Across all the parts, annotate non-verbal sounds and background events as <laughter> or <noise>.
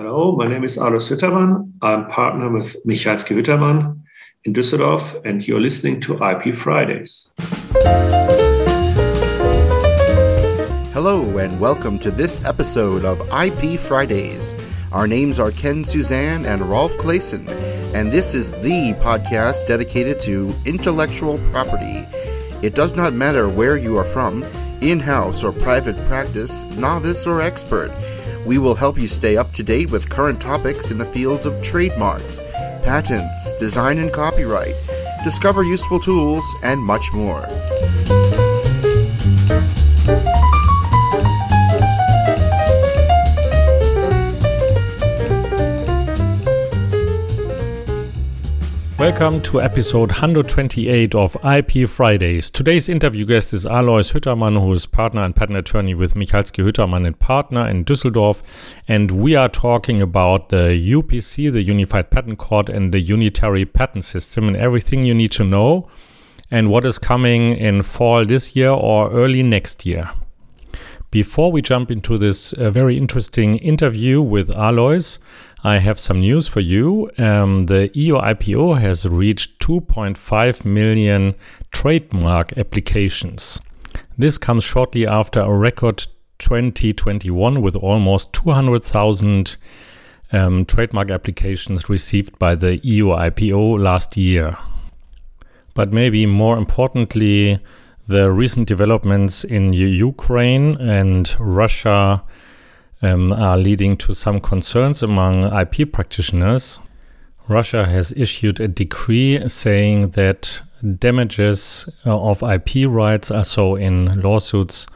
Hello, my name is Aloys Hüttermann. I'm partner with Michalski Hüttermann in Düsseldorf, and you're listening to IP Fridays. Hello, and welcome to this episode of IP Fridays. Our names are Ken Suzan and Rolf Claessen, and this is the podcast dedicated to intellectual property. It does not matter where you are from, in house or private practice, novice or expert. We will help you stay up to date with current topics in the fields of trademarks, patents, design and copyright, discover useful tools, and much more. Welcome to episode 128 of IP Fridays. Today's interview guest is Aloys Hüttermann, who is partner and patent attorney with Michalski Hüttermann and Partner in Düsseldorf. And we are talking about the UPC, the Unified Patent Court, and the Unitary Patent System, and everything you need to know, and what is coming in fall this year or early next year. Before we jump into this uh, very interesting interview with Aloys, I have some news for you. Um, the EU IPO has reached 2.5 million trademark applications. This comes shortly after a record 2021 with almost 200,000 um, trademark applications received by the EU IPO last year. But maybe more importantly, the recent developments in Ukraine and Russia um, are leading to some concerns among IP practitioners. Russia has issued a decree saying that damages uh, of IP rights, so in lawsuits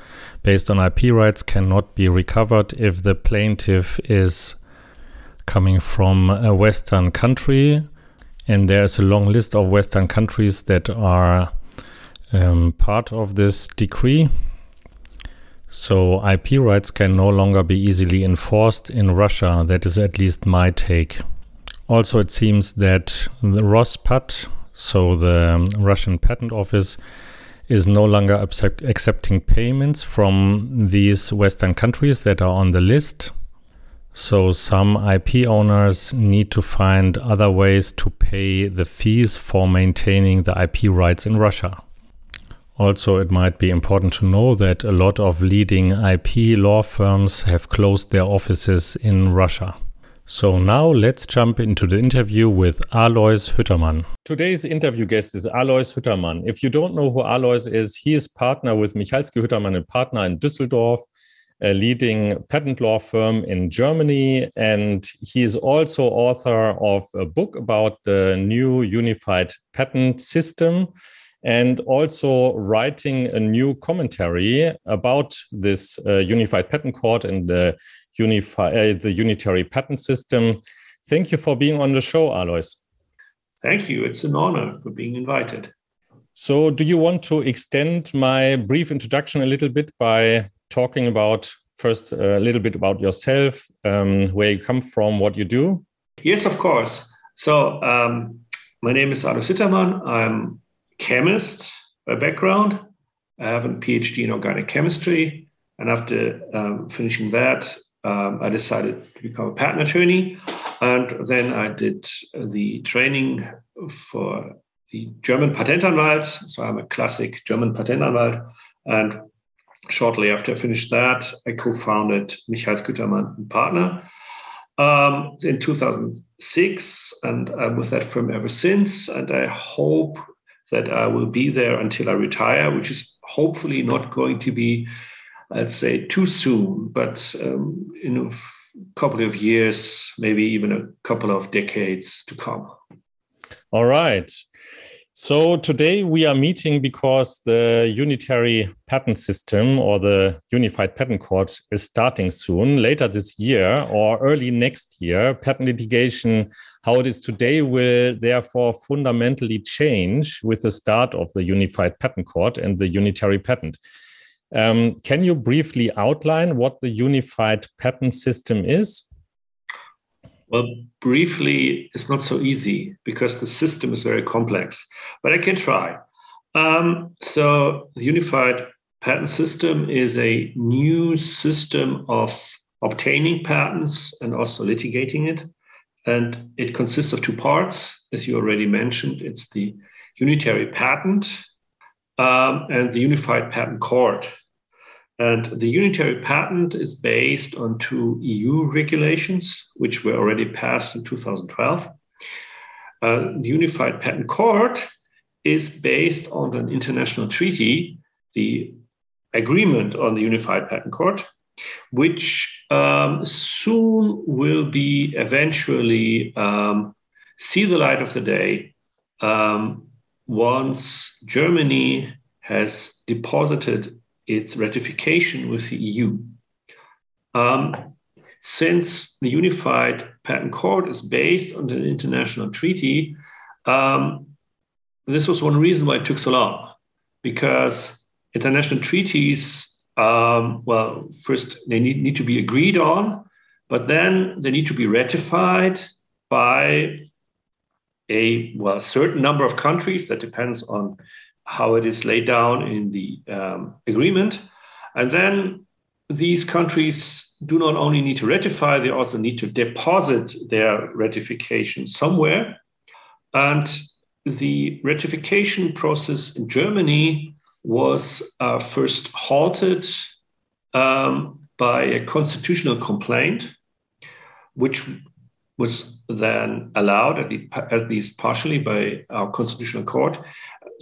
based on IP rights, cannot be recovered if the plaintiff is coming from a Western country. And there's a long list of Western countries that are um, part of this decree. So IP rights can no longer be easily enforced in Russia. That is at least my take. Also, it seems that the Rospat, so the um, Russian Patent Office, is no longer accept accepting payments from these Western countries that are on the list. So, some IP owners need to find other ways to pay the fees for maintaining the IP rights in Russia. Also, it might be important to know that a lot of leading IP law firms have closed their offices in Russia. So now let's jump into the interview with Aloys Hüttermann. Today's interview guest is Aloys Hüttermann. If you don't know who Aloys is, he is partner with Michalski Hüttermann and partner in Düsseldorf, a leading patent law firm in Germany. And he is also author of a book about the new unified patent system and also writing a new commentary about this uh, unified patent court and the, unify, uh, the unitary patent system. Thank you for being on the show, Aloys. Thank you. It's an honor for being invited. So, do you want to extend my brief introduction a little bit by talking about first a little bit about yourself, um, where you come from, what you do? Yes, of course. So, um, my name is Aloys Hüttermann. I'm chemist by background. I have a PhD in organic chemistry. And after um, finishing that, um, I decided to become a patent attorney. And then I did the training for the German Patentanwalt. So I'm a classic German Patentanwalt. And shortly after I finished that, I co founded Michalski Hüttermann and Partner um, in 2006. And I'm with that firm ever since. And I hope that I will be there until I retire, which is hopefully not going to be, I'd say, too soon, but um, in a couple of years, maybe even a couple of decades to come. All right. So today we are meeting because the unitary patent system or the unified patent court is starting soon, later this year or early next year. Patent litigation how it is today will therefore fundamentally change with the start of the Unified Patent Court and the unitary patent. Um, can you briefly outline what the Unified Patent System is? Well, briefly, it's not so easy because the system is very complex, but I can try. Um, so, the Unified Patent System is a new system of obtaining patents and also litigating it. And it consists of two parts, as you already mentioned. It's the unitary patent um, and the unified patent court. And the unitary patent is based on two EU regulations, which were already passed in 2012. Uh, the unified patent court is based on an international treaty, the agreement on the unified patent court, which um, soon will be eventually um, see the light of the day um, once Germany has deposited its ratification with the EU. Um, since the Unified Patent Court is based on an international treaty, um, this was one reason why it took so long, because international treaties um, well, first they need, need to be agreed on, but then they need to be ratified by a well certain number of countries. That depends on how it is laid down in the um, agreement, and then these countries do not only need to ratify; they also need to deposit their ratification somewhere, and the ratification process in Germany was uh, first halted um, by a constitutional complaint, which was then allowed, at least partially, by our constitutional court.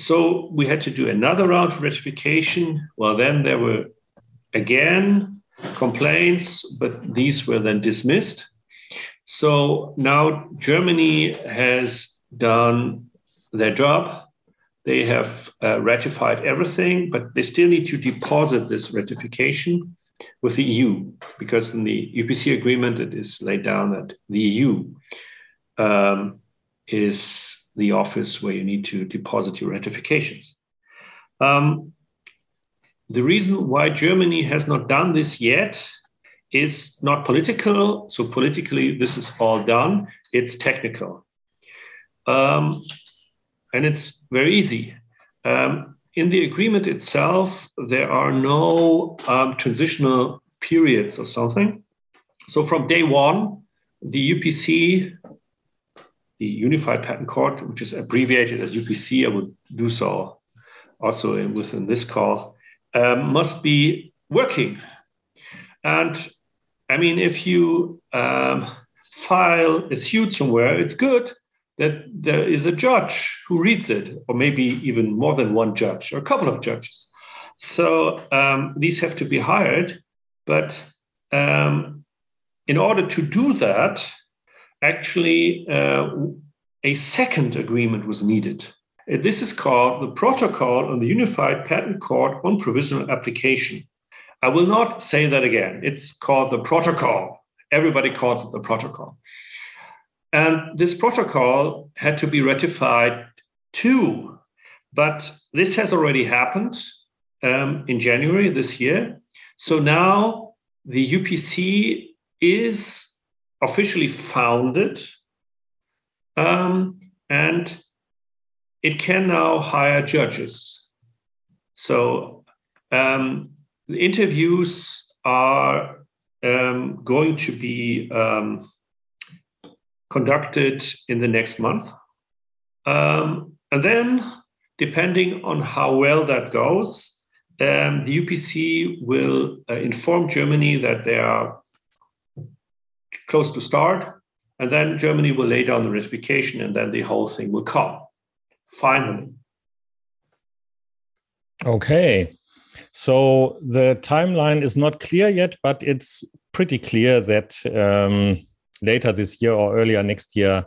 So we had to do another round of ratification. Well, then there were again complaints, but these were then dismissed. So now Germany has done their job they have uh, ratified everything, but they still need to deposit this ratification with the EU because in the UPC agreement it is laid down that the EU um, is the office where you need to deposit your ratifications. Um, the reason why Germany has not done this yet is not political. So politically, this is all done. It's technical. Um, and it's very easy. Um, in the agreement itself, there are no um, transitional periods or something. So from day one, the UPC, the Unified Patent Court, which is abbreviated as UPC, I would do so also in, within this call, um, must be working. And I mean, if you um, file a suit somewhere, it's good that there is a judge who reads it, or maybe even more than one judge, or a couple of judges. So um, these have to be hired. But um, in order to do that, actually, uh, a second agreement was needed. Uh, this is called the Protocol on the Unified Patent Court on Provisional Application. I will not say that again. It's called the Protocol. Everybody calls it the Protocol. And this protocol had to be ratified too. But this has already happened um, in January this year. So now the UPC is officially founded um, and it can now hire judges. So um, the interviews are um, going to be um, conducted in the next month. Um, and then, depending on how well that goes, um, the UPC will uh, inform Germany that they are close to start, and then Germany will lay down the ratification, and then the whole thing will come. Finally. Okay. So the timeline is not clear yet, but it's pretty clear that um, later this year or earlier next year,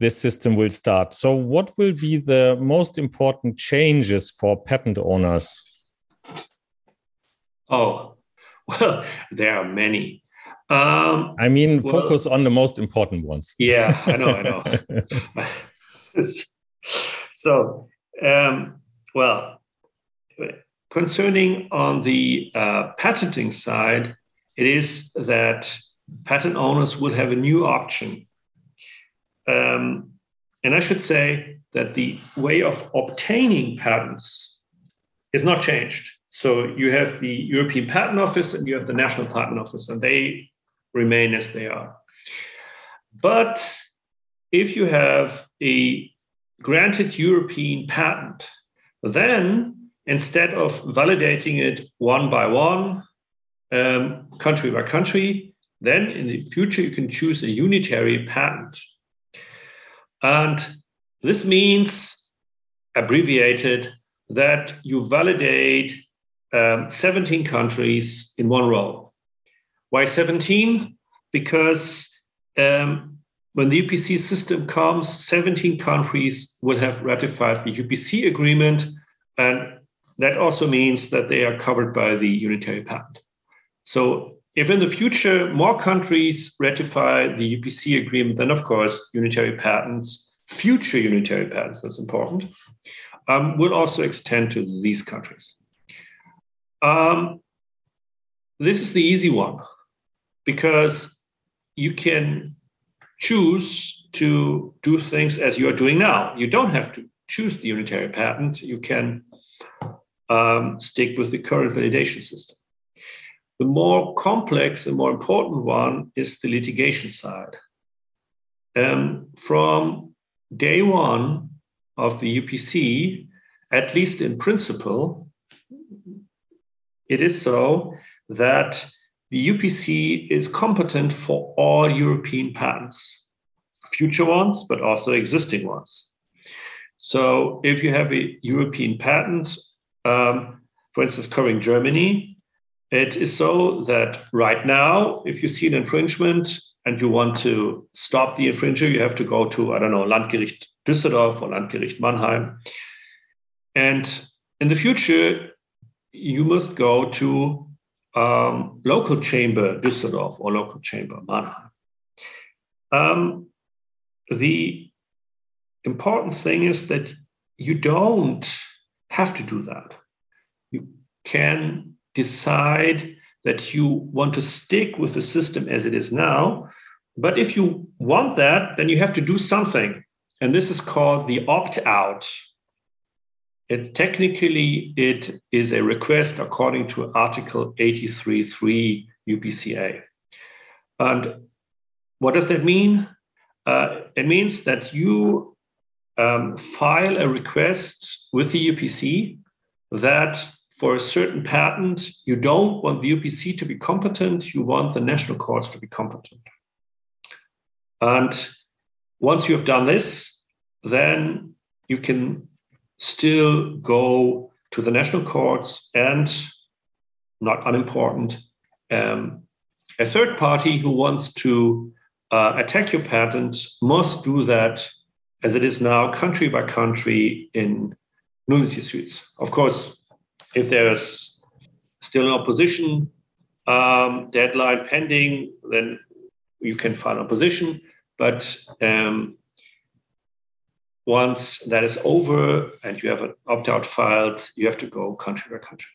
this system will start. So, what will be the most important changes for patent owners? Oh, <laughs> well, there are many. Um, I mean, well, focus on the most important ones. Yeah, <laughs> I know, I know. <laughs> so, um, well, concerning on the uh, patenting side, it is that patent owners will have a new option. Um, and I should say that the way of obtaining patents is not changed. So you have the European Patent Office and you have the National Patent Office, and they remain as they are. But if you have a granted European patent, then instead of validating it one by one, um, country by country, then in the future you can choose a unitary patent. And this means, abbreviated, that you validate um, 17 countries in one row. Why 17? Because um, when the UPC system comes, 17 countries will have ratified the UPC agreement, and that also means that they are covered by the unitary patent. So if in the future more countries ratify the UPC agreement, then of course unitary patents, future unitary patents, that's important, um, will also extend to these countries. Um, this is the easy one because you can choose to do things as you are doing now. You don't have to choose the unitary patent. You can um, stick with the current validation system. The more complex and more important one is the litigation side. Um, from day one of the UPC, at least in principle, it is so that the UPC is competent for all European patents, future ones, but also existing ones. So if you have a European patent, um, for instance, covering Germany, it is so that right now, if you see an infringement and you want to stop the infringer, you have to go to, I don't know, Landgericht Düsseldorf or Landgericht Mannheim. And in the future, you must go to um, local chamber Düsseldorf or local chamber Mannheim. Um, the important thing is that you don't have to do that. You can decide that you want to stick with the system as it is now. But if you want that, then you have to do something. And this is called the opt out it technically it is a request according to Article 83.3 UPCA. And what does that mean? Uh, it means that you um, file a request with the UPC that for a certain patent, you don't want the UPC to be competent, you want the national courts to be competent. And once you have done this, then you can still go to the national courts and, not unimportant, um, a third party who wants to uh, attack your patent must do that as it is now, country by country in nullity suits. Of course, if there's still an opposition um, deadline pending, then you can file opposition. But um, once that is over and you have an opt out filed, you have to go country by country.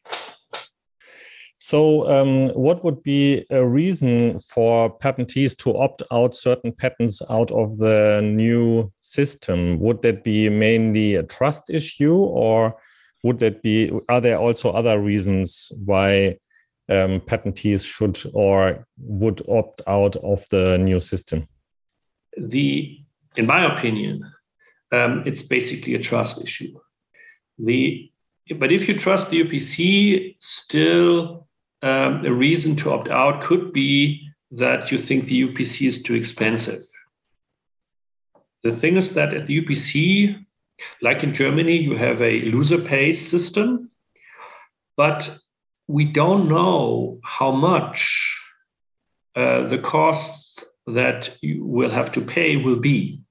So, um, what would be a reason for patentees to opt out certain patents out of the new system? Would that be mainly a trust issue, or would that be? Are there also other reasons why um, patentees should or would opt out of the new system? The, in my opinion, um, it's basically a trust issue. The but if you trust the UPC, still um, a reason to opt out could be that you think the UPC is too expensive. The thing is that at the UPC, like in Germany, you have a loser pays system, but we don't know how much uh, the costs that you will have to pay will be.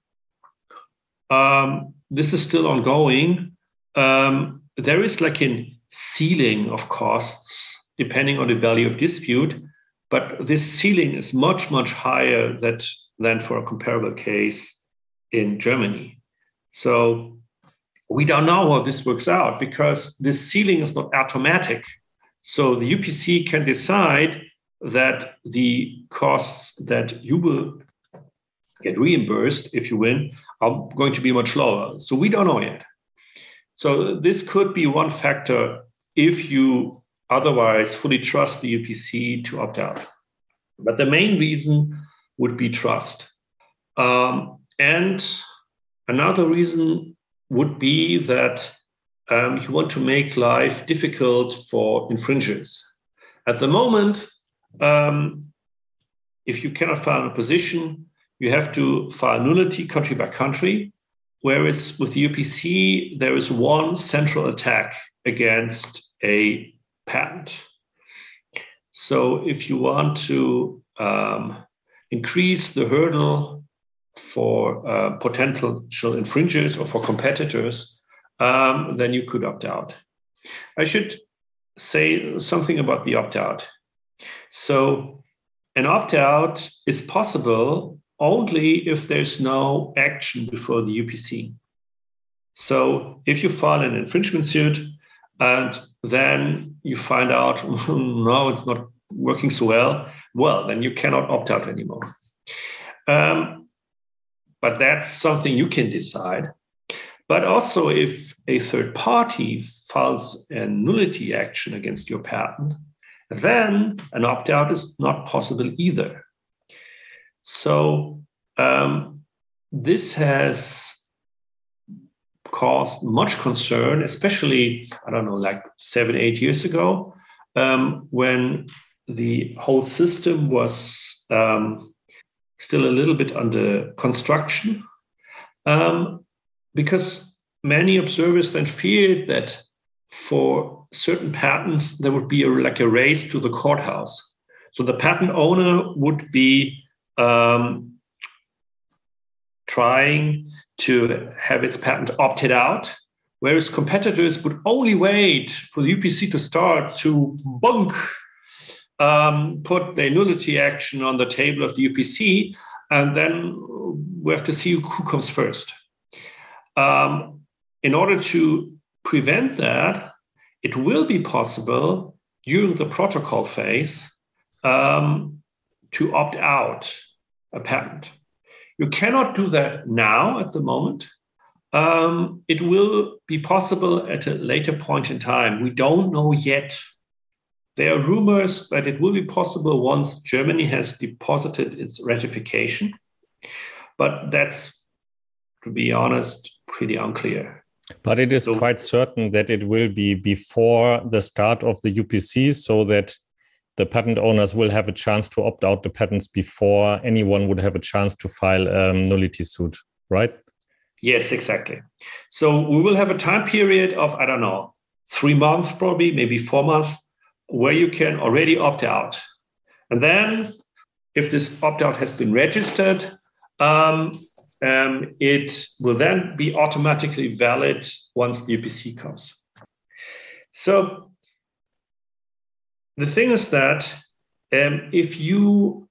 Um, this is still ongoing. Um, there is like a ceiling of costs depending on the value of dispute, but this ceiling is much, much higher that, than for a comparable case in Germany. So we don't know how this works out because this ceiling is not automatic. So the UPC can decide that the costs that you will get reimbursed if you win are going to be much lower. So we don't know yet. So this could be one factor if you otherwise fully trust the UPC to opt out. But the main reason would be trust. Um, and another reason would be that um, you want to make life difficult for infringers. At the moment, um, if you cannot file a position, you have to file nullity country by country. Whereas with UPC, there is one central attack against a patent. So if you want to um, increase the hurdle for uh, potential infringers or for competitors, um, then you could opt out. I should say something about the opt out. So, an opt out is possible only if there's no action before the UPC. So, if you file an infringement suit and then you find out, <laughs> no, it's not working so well, well, then you cannot opt out anymore. Um, but that's something you can decide. But also, if a third party files a nullity action against your patent, then an opt out is not possible either. So, um, this has caused much concern, especially, I don't know, like seven, eight years ago, um, when the whole system was um, still a little bit under construction. Um, because many observers then feared that for certain patents there would be a, like a race to the courthouse. So the patent owner would be um, trying to have its patent opted out, whereas competitors would only wait for the UPC to start to bunk, um, put the nullity action on the table of the UPC, and then we have to see who comes first. Um, in order to prevent that, it will be possible during the protocol phase um, to opt out a patent. You cannot do that now at the moment. Um, it will be possible at a later point in time. We don't know yet. There are rumors that it will be possible once Germany has deposited its ratification, but that's, to be honest, pretty unclear. But it is so, quite certain that it will be before the start of the UPC so that the patent owners will have a chance to opt out the patents before anyone would have a chance to file a nullity suit, right? Yes, exactly. So we will have a time period of, I don't know, three months probably, maybe four months, where you can already opt out. And then if this opt out has been registered, um, um, it will then be automatically valid once the UPC comes. So the thing is that um, if you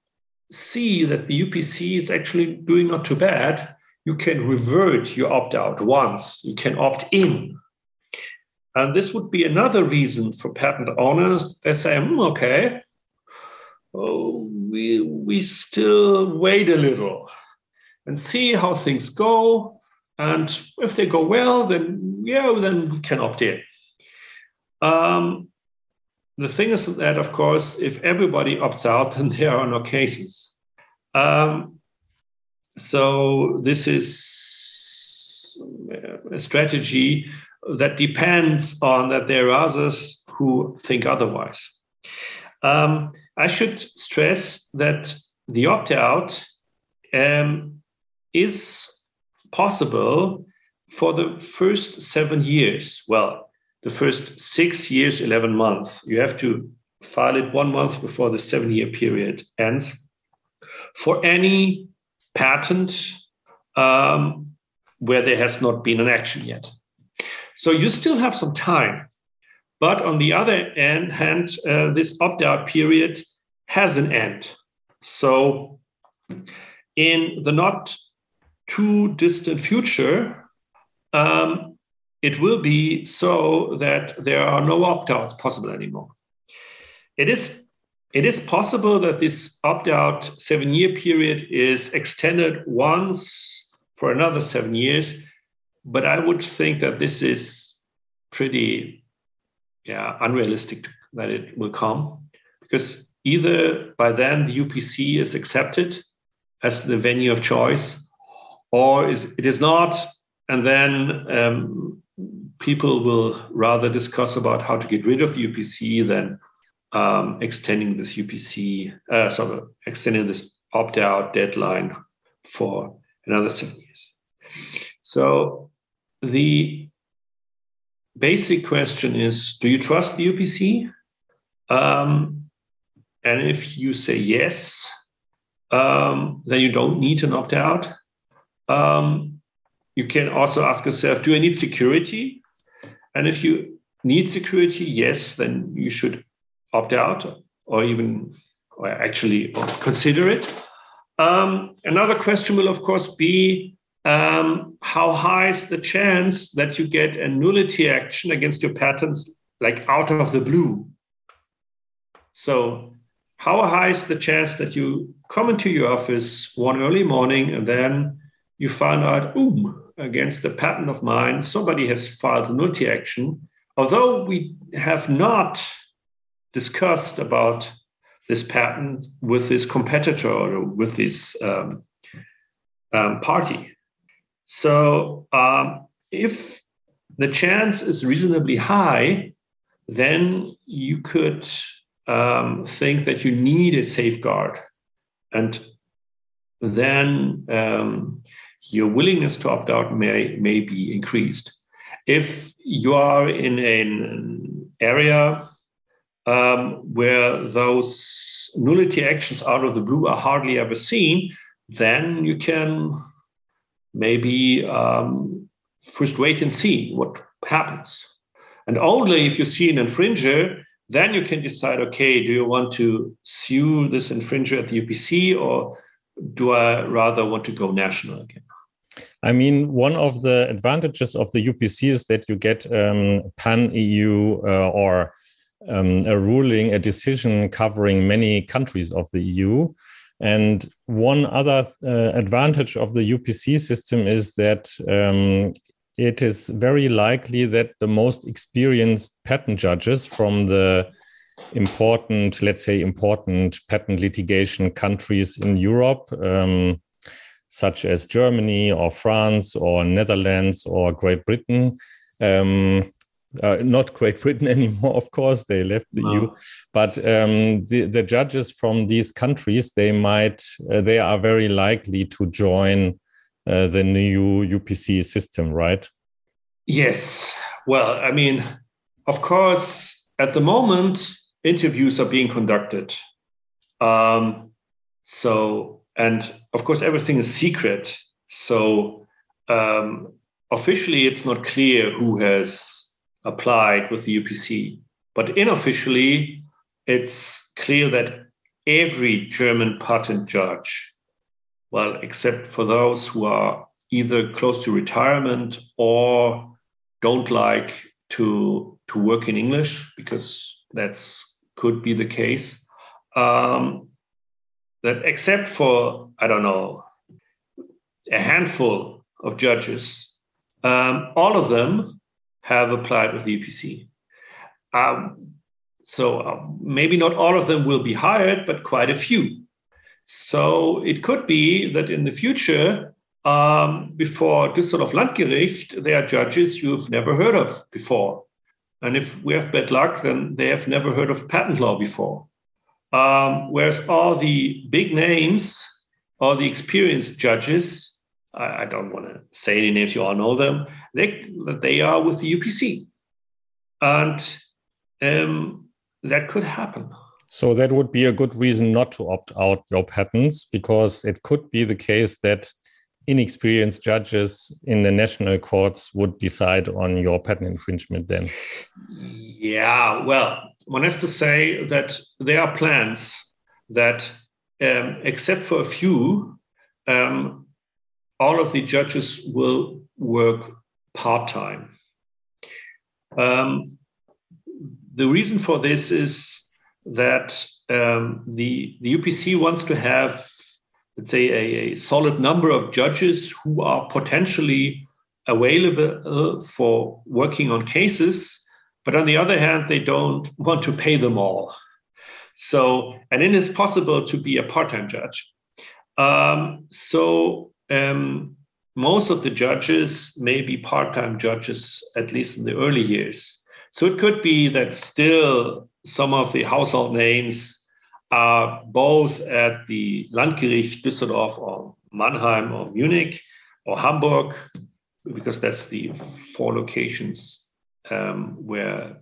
see that the UPC is actually doing not too bad, you can revert your opt out once, you can opt in. And this would be another reason for patent owners. They say, mm, okay, oh, we, we still wait a little and see how things go. And if they go well, then yeah, then we can opt in. Um, the thing is that, of course, if everybody opts out, <laughs> then there are no cases. Um, so this is a strategy that depends on that there are others who think otherwise. Um, I should stress that the opt out um, is possible for the first seven years. Well, the first six years, 11 months. You have to file it one month before the seven year period ends. For any patent um, where there has not been an action yet. So you still have some time. But on the other end, hand, uh, this opt out period has an end. So in the not too distant future, um, it will be so that there are no opt outs possible anymore. It is, it is possible that this opt out seven year period is extended once for another seven years, but I would think that this is pretty yeah, unrealistic that it will come because either by then the UPC is accepted as the venue of choice, or is it is not, and then um, people will rather discuss about how to get rid of the UPC than um, extending this UPC, uh, sorry, extending this opt-out deadline for another seven years. So the basic question is: Do you trust the UPC? Um, and if you say yes, um, then you don't need an opt out. Um, you can also ask yourself Do I need security? And if you need security, yes, then you should opt out or even or actually consider it. Um, another question will, of course, be um, how high is the chance that you get a nullity action against your patents, like out of the blue? So, how high is the chance that you come into your office one early morning and then you find out, boom, against a patent of mine, somebody has filed a nullity action, although we have not discussed about this patent with this competitor or with this um, um, party. So, um, if the chance is reasonably high, then you could um, think that you need a safeguard. And then um, your willingness to opt out may, may be increased. If you are in an area um, where those nullity actions out of the blue are hardly ever seen, then you can maybe um, first wait and see what happens. And only if you see an infringer then you can decide okay, do you want to sue this infringer at the UPC or do I rather want to go national again? I mean, one of the advantages of the UPC is that you get um, pan EU uh, or um, a ruling, a decision covering many countries of the EU. And one other uh, advantage of the UPC system is that um, it is very likely that the most experienced patent judges from the important, let's say, important patent litigation countries in Europe, um, such as Germany or France or Netherlands or Great Britain. Um, uh, not Great <laughs> Britain anymore, of course, they left the no. EU. But um, the, the judges from these countries, they might, uh, they are very likely to join uh, the new UPC system, right? Yes. Well, I mean, of course, at the moment, interviews are being conducted. Um, so, and of course, everything is secret. So, um, officially, it's not clear who has applied with the UPC, but unofficially, it's clear that every German patent judge well, except for those who are either close to retirement or don't like to to work in English because that's could be the case. Um, that except for I don't know a handful of judges, um, all of them have applied with the UPC. Um, so uh, maybe not all of them will be hired, but quite a few. So it could be that in the future, um, before Düsseldorf Landgericht, there are judges you've never heard of before. And if we have bad luck, then they have never heard of patent law before. Um, whereas all the big names, all the experienced judges, I, I don't want to say any names, you all know them, they, that they are with the UPC. And um, that could happen. So that would be a good reason not to opt out your patents because it could be the case that inexperienced judges in the national courts would decide on your patent infringement then. Yeah, well, one has to say that there are plans that, um, except for a few, um, all of the judges will work part time. Um, the reason for this is that um, the, the UPC wants to have, let's say, a, a, solid number of judges who are potentially available for working on cases. But on the other hand, they don't want to pay them all. So, and it is possible to be a part-time judge. Um, so um, most of the judges may be part-time judges, at least in the early years. So it could be that still some of the household names are both at the Landgericht Düsseldorf or Mannheim or Munich or Hamburg, because that's the four locations um, where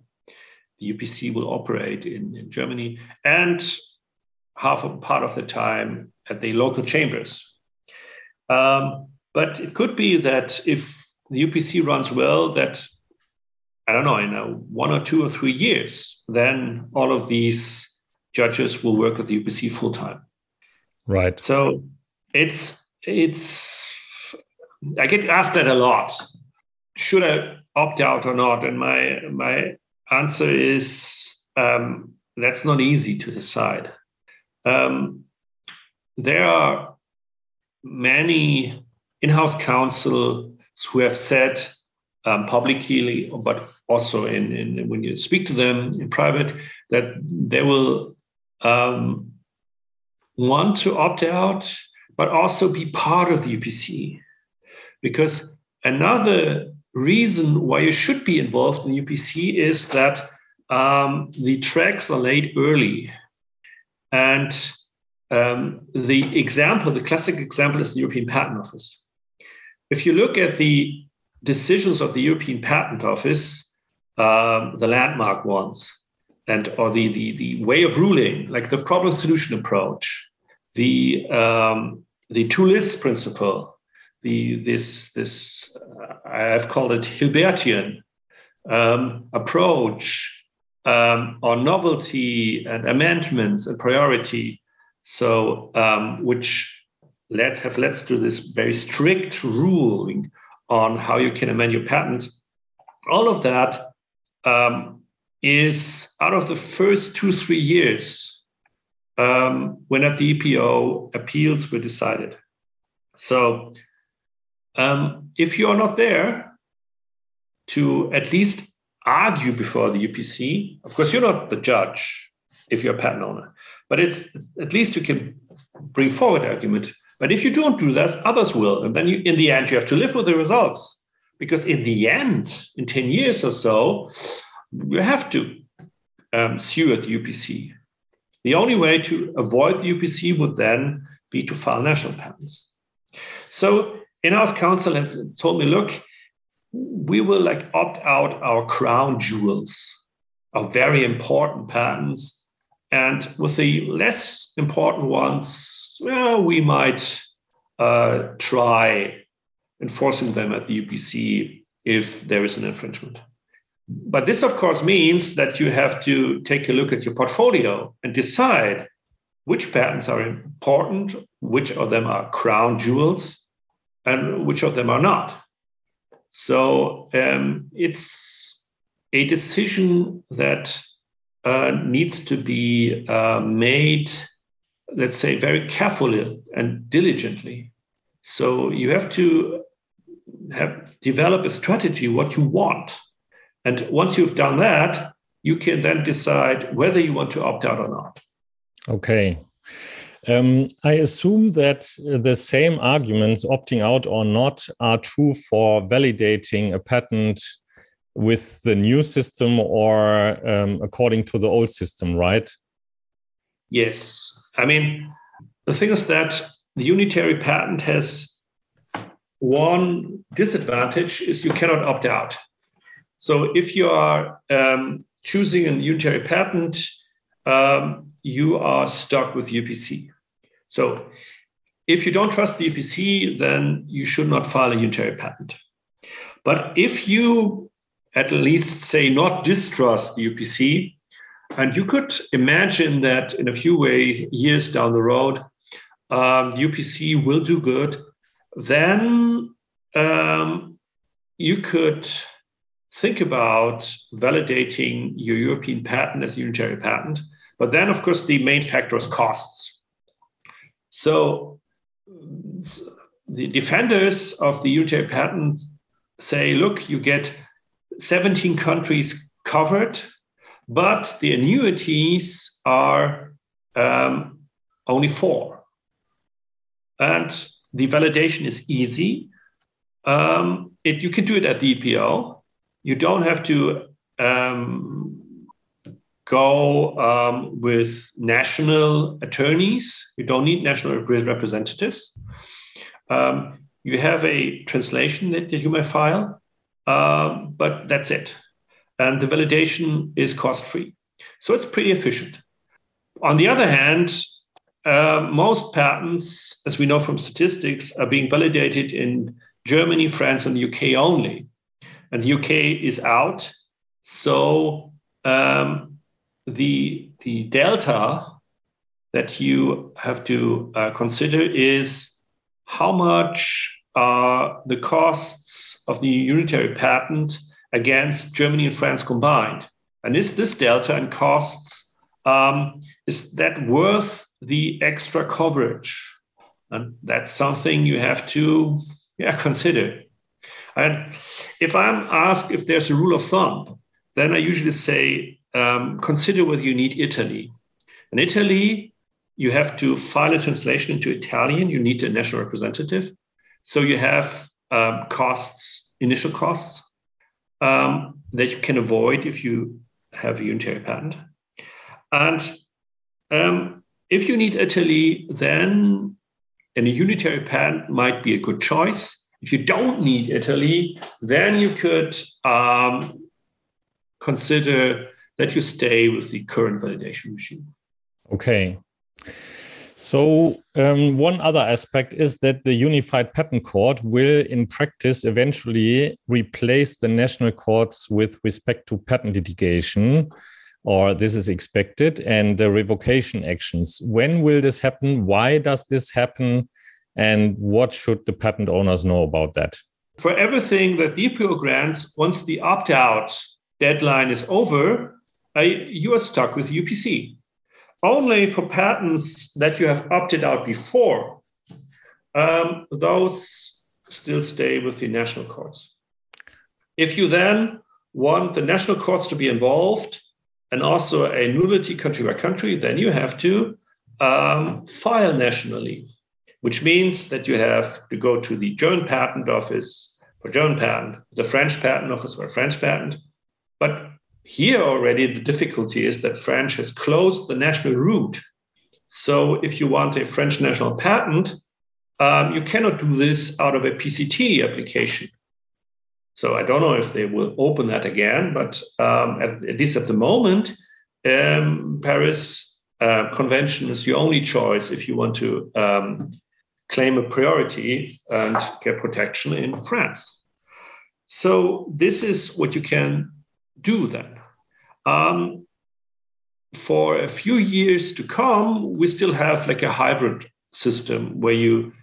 the UPC will operate in, in Germany, and half a part of the time at the local chambers. Um, but it could be that if the UPC runs well, that I don't know, in a one or two or three years, then all of these judges will work at the UPC full time. Right. So it's it's I get asked that a lot. Should I opt out or not? And my my answer is um, that's not easy to decide. Um, there are many in-house counsels who have said um, publicly, but also in, in, when you speak to them in private, that they will um, want to opt out, but also be part of the UPC. Because another reason why you should be involved in UPC is that um, the tracks are laid early. And um, the example, the classic example is the European Patent Office. If you look at the decisions of the European Patent Office, um, the landmark ones, and or the, the, the way of ruling, like the problem solution approach, the, um, the two lists principle, the, this, this uh, I've called it Hilbertian um, approach um, on novelty and amendments and priority, so um, which led have led to this very strict ruling on how you can amend your patent. All of that um, is out of the first two three years um, when at the EPO appeals were decided. So um, if you are not there to at least argue before the UPC, of course, you're not the judge if you're a patent owner, but it's at least you can bring forward argument. But if you don't do that, others will. And then you, in the end, you have to live with the results. Because in the end, in 10 years or so, you have to um, sue at the UPC. The only way to avoid the UPC would then be to file national patents. So in-house counsel have told me, look, we will like opt out our crown jewels, our very important patents. And with the less important ones, well, we might uh, try enforcing them at the UPC if there is an infringement. But this, of course, means that you have to take a look at your portfolio and decide which patents are important, which of them are crown jewels, and which of them are not. So um, it's a decision that uh, needs to be uh, made, let's say, very carefully and diligently. So you have to have develop a strategy what you want, and once you've done that, you can then decide whether you want to opt out or not. Okay, um, I assume that the same arguments, opting out or not, are true for validating a patent with the new system or um, according to the old system, right? Yes. I mean, the thing is that the unitary patent has one disadvantage is you cannot opt out. So if you are um, choosing a unitary patent, um, you are stuck with UPC. So if you don't trust the UPC, then you should not file a unitary patent. But if you at least say not distrust the UPC, and you could imagine that in a few way, years down the road, um, the UPC will do good, then um, you could think about validating your European patent as a unitary patent. But then, of course, the main factor is costs. So the defenders of the unitary patent say, look, you get 17 countries covered, but the annuities are um, only four. And the validation is easy. Um, it, you can do it at the EPO. You don't have to um, go um, with national attorneys. You don't need national representatives. Um, you have a translation that, that you may file, uh, but that's it. And the validation is cost free. So it's pretty efficient. On the other hand, uh, most patents, as we know from statistics, are being validated in Germany, France, and the UK only. And the UK is out. So um, the, the delta that you have to uh, consider is how much are the costs of the unitary patent against Germany and France combined? And is this delta in costs, um, is that worth the extra coverage? And that's something you have to yeah, consider. And if I'm asked if there's a rule of thumb, then I usually say um, consider whether you need Italy. In Italy, you have to file a translation into Italian. You need a national representative. So you have um, costs, initial costs, um, that you can avoid if you have a unitary patent. And um, if you need Italy, then a unitary patent might be a good choice. If you don't need Italy, then you could um, consider that you stay with the current validation machine. Okay. So, um, one other aspect is that the Unified Patent Court will, in practice, eventually replace the national courts with respect to patent litigation, or this is expected, and the revocation actions. When will this happen? Why does this happen? And what should the patent owners know about that? For everything that the EPO grants, once the opt out deadline is over, you are stuck with UPC. Only for patents that you have opted out before, um, those still stay with the national courts. If you then want the national courts to be involved and also a nullity country by country, then you have to um, file nationally, which means that you have to go to the German patent office for German patent, the French patent office for French patent. But here already, the difficulty is that France has closed the national route. So if you want a French national patent, um, you cannot do this out of a PCT application. So I don't know if they will open that again, but um, at, at, least at the moment, um, Paris uh, Convention is your only choice if you want to um, claim a priority and get protection in France. So this is what you can do then. Um, for a few years to come, we still have like a hybrid system where you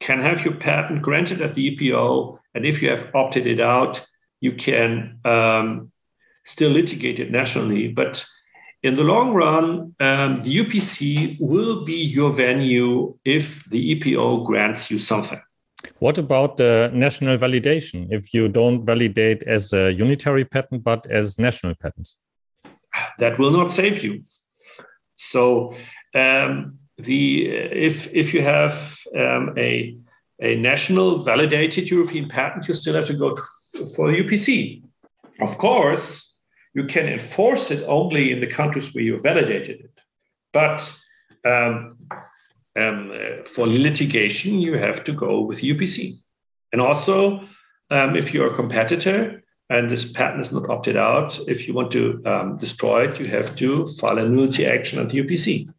can have your patent granted at the EPO, and if you have opted it out, you can um, still litigate it nationally. But in the long run, um, the UPC will be your venue if the EPO grants you something. What about the national validation if you don't validate as a unitary patent but as national patents? That will not save you. So um, the if if you have um, a a national validated European patent, you still have to go to, for the UPC. Of course, you can enforce it only in the countries where you validated it. But um, um, uh, for litigation, you have to go with UPC. And also, um, if you're a competitor and this patent is not opted out, if you want to um, destroy it, you have to file a nullity action at the UPC,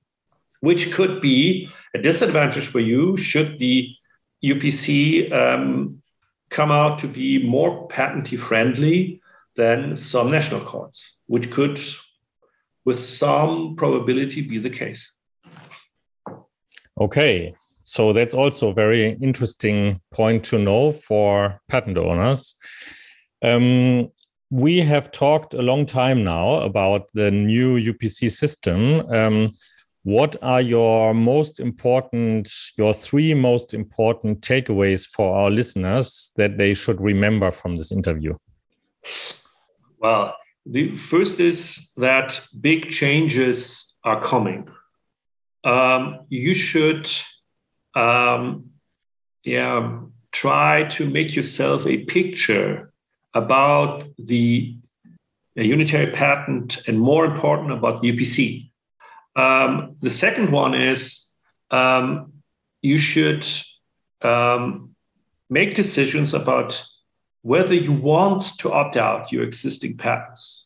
which could be a disadvantage for you should the UPC um, come out to be more patentee friendly than some national courts, which could, with some probability, be the case. Okay, so that's also a very interesting point to know for patent owners. Um, we have talked a long time now about the new UPC system. Um, what are your most important, your three most important takeaways for our listeners that they should remember from this interview? Well, the first is that big changes are coming, um, you should um, yeah, try to make yourself a picture about the unitary patent and more important about the UPC. Um, the second one is um, you should um, make decisions about whether you want to opt out your existing patents.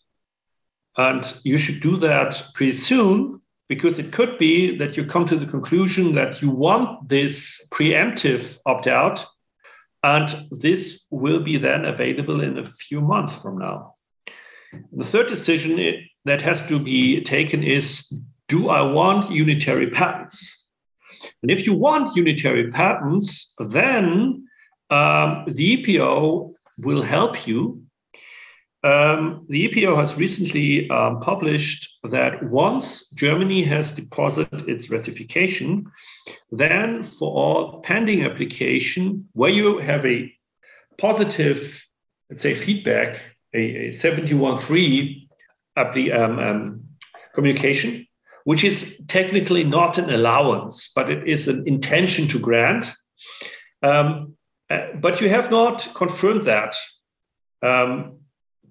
And you should do that pretty soon because it could be that you come to the conclusion that you want this preemptive opt out, and this will be then available in a few months from now. The third decision that has to be taken is do I want unitary patents? And if you want unitary patents, then um, the EPO will help you um, the EPO has recently um, published that once Germany has deposited its ratification, then for all pending application where you have a positive, let's say, feedback, a, a 71.3 the um, um, communication, which is technically not an allowance, but it is an intention to grant. Um, uh, but you have not confirmed that. Um,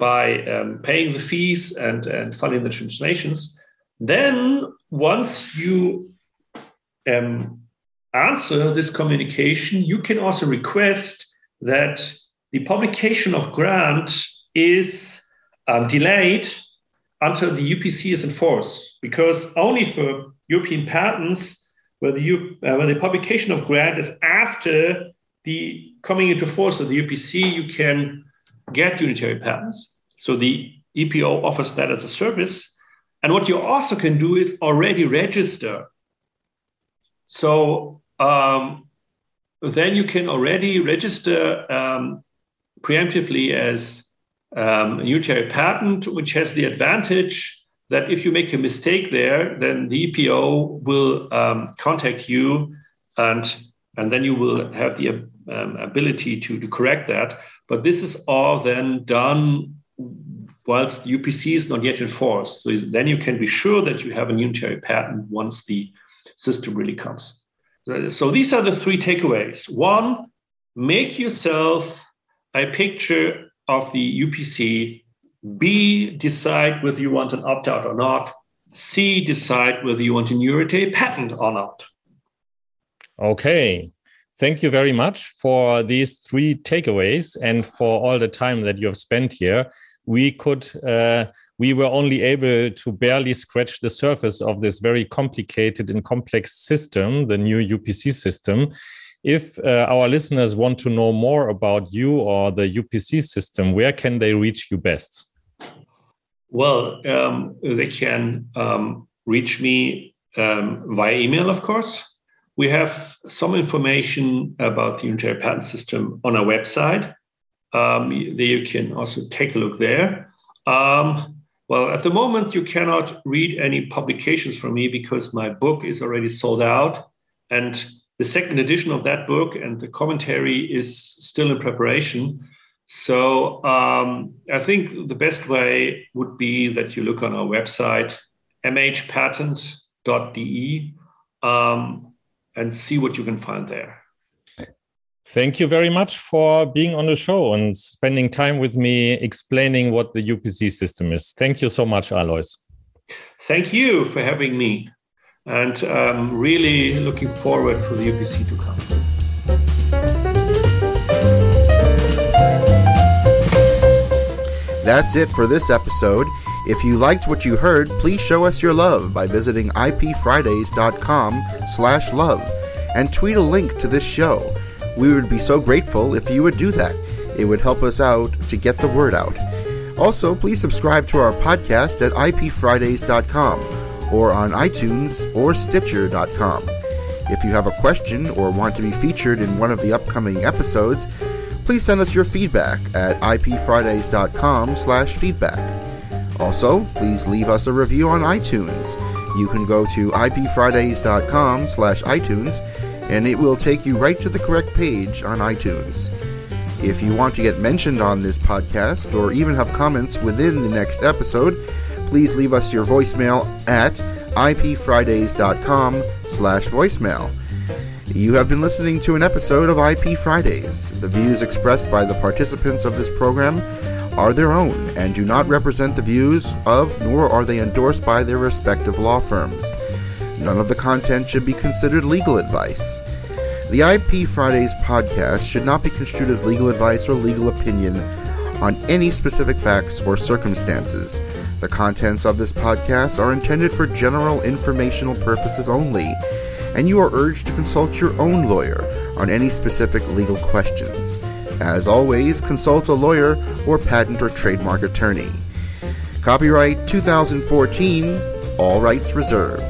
by um, paying the fees and, and funding the translations. Then, once you um, answer this communication, you can also request that the publication of grant is um, delayed until the UPC is in force, because only for European patents, where the, uh, where the publication of grant is after the coming into force of the UPC, you can get unitary patents. So the EPO offers that as a service. And what you also can do is already register. So um, then you can already register um, preemptively as um, a unitary patent, which has the advantage that if you make a mistake there, then the EPO will um, contact you and, and then you will have the um, ability to, to correct that. But this is all then done whilst UPC is not yet enforced. So then you can be sure that you have a unitary patent once the system really comes. So these are the three takeaways. One, make yourself a picture of the UPC. B, decide whether you want an opt out or not. C, decide whether you want a unitary patent or not. Okay. Thank you very much for these three takeaways and for all the time that you have spent here. We could, uh, we were only able to barely scratch the surface of this very complicated and complex system, the new UPC system. If uh, our listeners want to know more about you or the UPC system, where can they reach you best? Well, um, they can um, reach me um, via email, of course. We have some information about the unitary patent system on our website. Um, there you can also take a look there. Um, well, at the moment, you cannot read any publications from me because my book is already sold out. And the second edition of that book and the commentary is still in preparation. So um, I think the best way would be that you look on our website, mhpatent.de. Um, and see what you can find there. Thank you very much for being on the show and spending time with me explaining what the UPC system is. Thank you so much, Aloys. Thank you for having me. And I'm really looking forward for the UPC to come. That's it for this episode. If you liked what you heard, please show us your love by visiting ipfridays.com slash love and tweet a link to this show. We would be so grateful if you would do that. It would help us out to get the word out. Also, please subscribe to our podcast at ipfridays.com or on iTunes or Stitcher.com. If you have a question or want to be featured in one of the upcoming episodes, please send us your feedback at ipfridays.com slash feedback. Also, please leave us a review on iTunes. You can go to ipfridays.com slash iTunes and it will take you right to the correct page on iTunes. If you want to get mentioned on this podcast or even have comments within the next episode, please leave us your voicemail at ipfridays.com slash voicemail. You have been listening to an episode of IP Fridays. The views expressed by the participants of this program are their own and do not represent the views of, nor are they endorsed by their respective law firms. None of the content should be considered legal advice. The IP Fridays podcast should not be construed as legal advice or legal opinion on any specific facts or circumstances. The contents of this podcast are intended for general informational purposes only, and you are urged to consult your own lawyer on any specific legal questions. As always, consult a lawyer or patent or trademark attorney. Copyright 2014, all rights reserved.